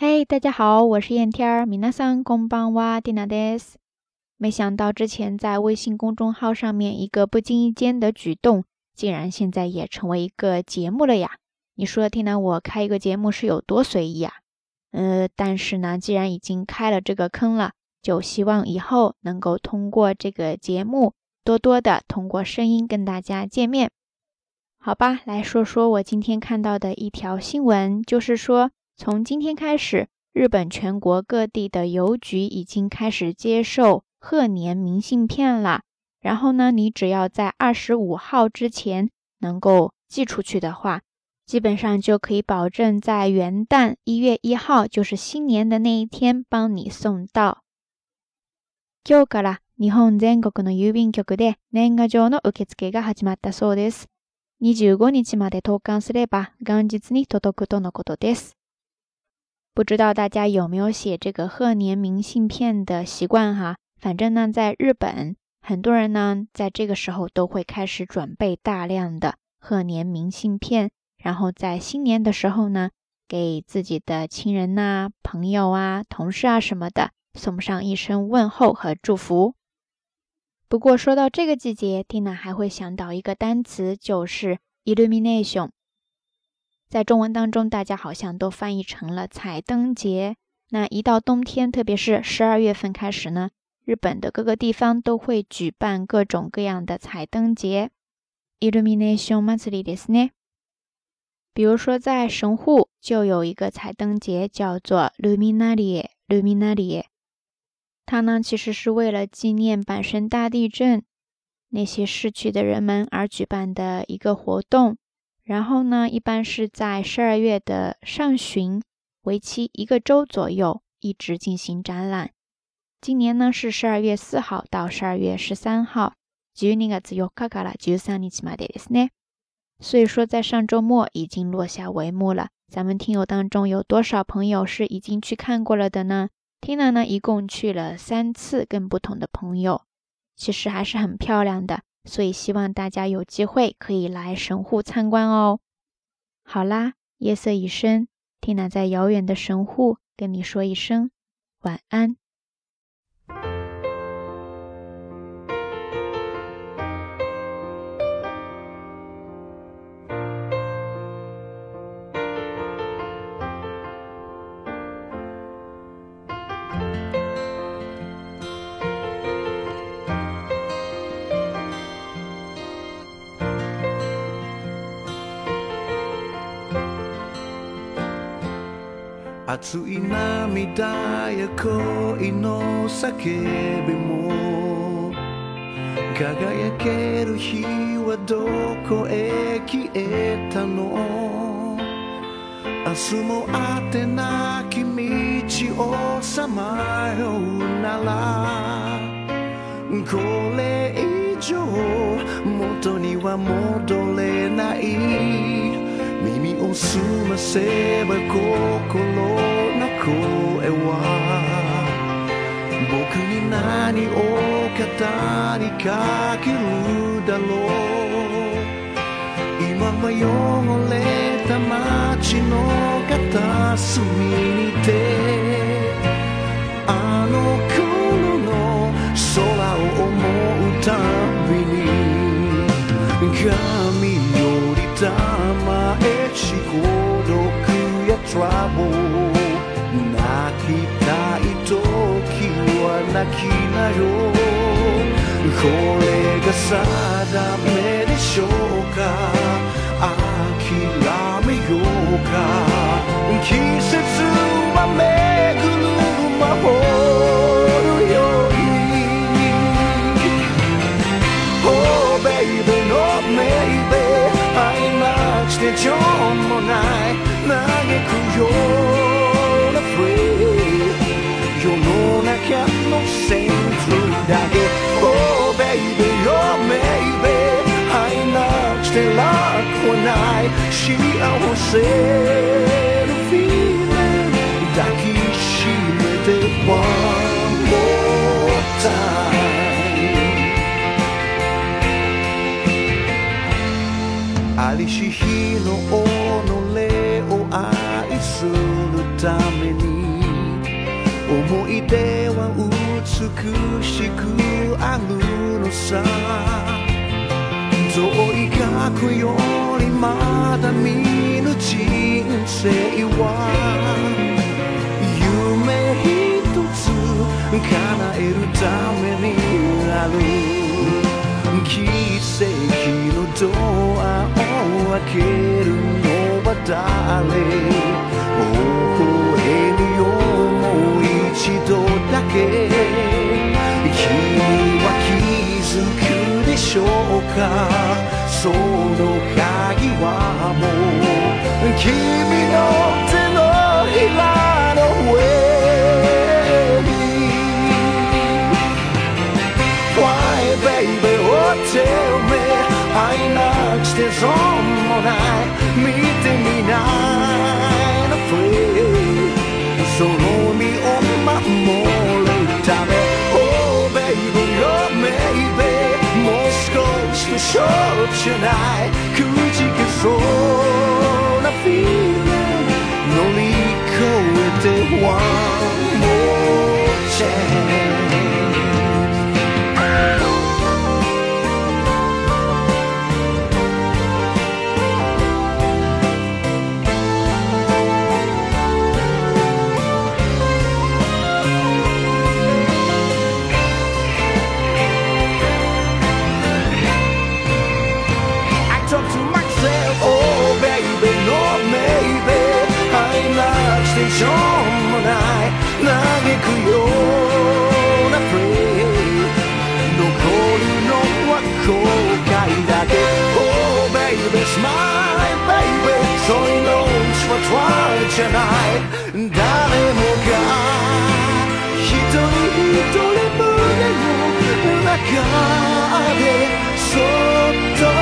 嘿，大家好，我是燕天儿。米娜桑贡帮哇蒂娜德斯，没想到之前在微信公众号上面一个不经意间的举动，竟然现在也成为一个节目了呀！你说，听了我开一个节目是有多随意啊？呃，但是呢，既然已经开了这个坑了，就希望以后能够通过这个节目，多多的通过声音跟大家见面。好吧，来说说我今天看到的一条新闻，就是说。从今天开始，日本全国各地的邮局已经开始接受贺年明信片了。然后呢，你只要在二十五号之前能够寄出去的话，基本上就可以保证在元旦一月一号，就是新年的那一天帮你送到。今日本全国の郵便局で年賀状の受付が始まったそうです。日まで投函すれば、元日に届くとのことです。不知道大家有没有写这个贺年明信片的习惯哈？反正呢，在日本，很多人呢在这个时候都会开始准备大量的贺年明信片，然后在新年的时候呢，给自己的亲人呐、朋友啊、同事啊什么的送上一声问候和祝福。不过说到这个季节，蒂娜还会想到一个单词，就是 illumination。在中文当中，大家好像都翻译成了彩灯节。那一到冬天，特别是十二月份开始呢，日本的各个地方都会举办各种各样的彩灯节 （Illumination Matsuri）。比如说，在神户就有一个彩灯节，叫做 Luminarie。Luminarie，它呢其实是为了纪念阪神大地震那些逝去的人们而举办的一个活动。然后呢，一般是在十二月的上旬，为期一个周左右，一直进行展览。今年呢是十二月四号到十二月十三号，九零个子又卡卡了，三年起码得的是所以说，在上周末已经落下帷幕了。咱们听友当中有多少朋友是已经去看过了的呢？n a 呢，一共去了三次，跟不同的朋友，其实还是很漂亮的。所以希望大家有机会可以来神户参观哦。好啦，夜色已深，缇娜在遥远的神户跟你说一声晚安。熱い涙や恋の叫びも輝ける日はどこへ消えたの明日もあてなき道をさまようならこれ以上元には戻れない澄ませば心の声は僕に何を語りかけるだろう今は汚れた街の片隅にてあの頃の空を思うたびに神よたえし孤独やトラブル泣きたい時は泣きなよこれが定めでしょうか諦めようか季節は巡る魔法 Oh, baby, no, m a b 曖昧して情もない嘆くようなフリー世の中のセンスだけ Oh baby, oh baby 愛なくて楽はない幸せありし日の己を愛するために思い出は美しくあるのさ遠い過去よりまだ見ぬ人生は夢一つ叶えるためにある奇跡のドアを開けるのは誰微笑るよもう一度だけ君は気づくでしょうかない見てみないのフリーその身を守るため Oh baby, oh baby もう少しで勝負じゃないくじけそうなフィール乗り越えて One my baby So he knows what why tonight Dare mo ga Hitori hitori mune no Naka de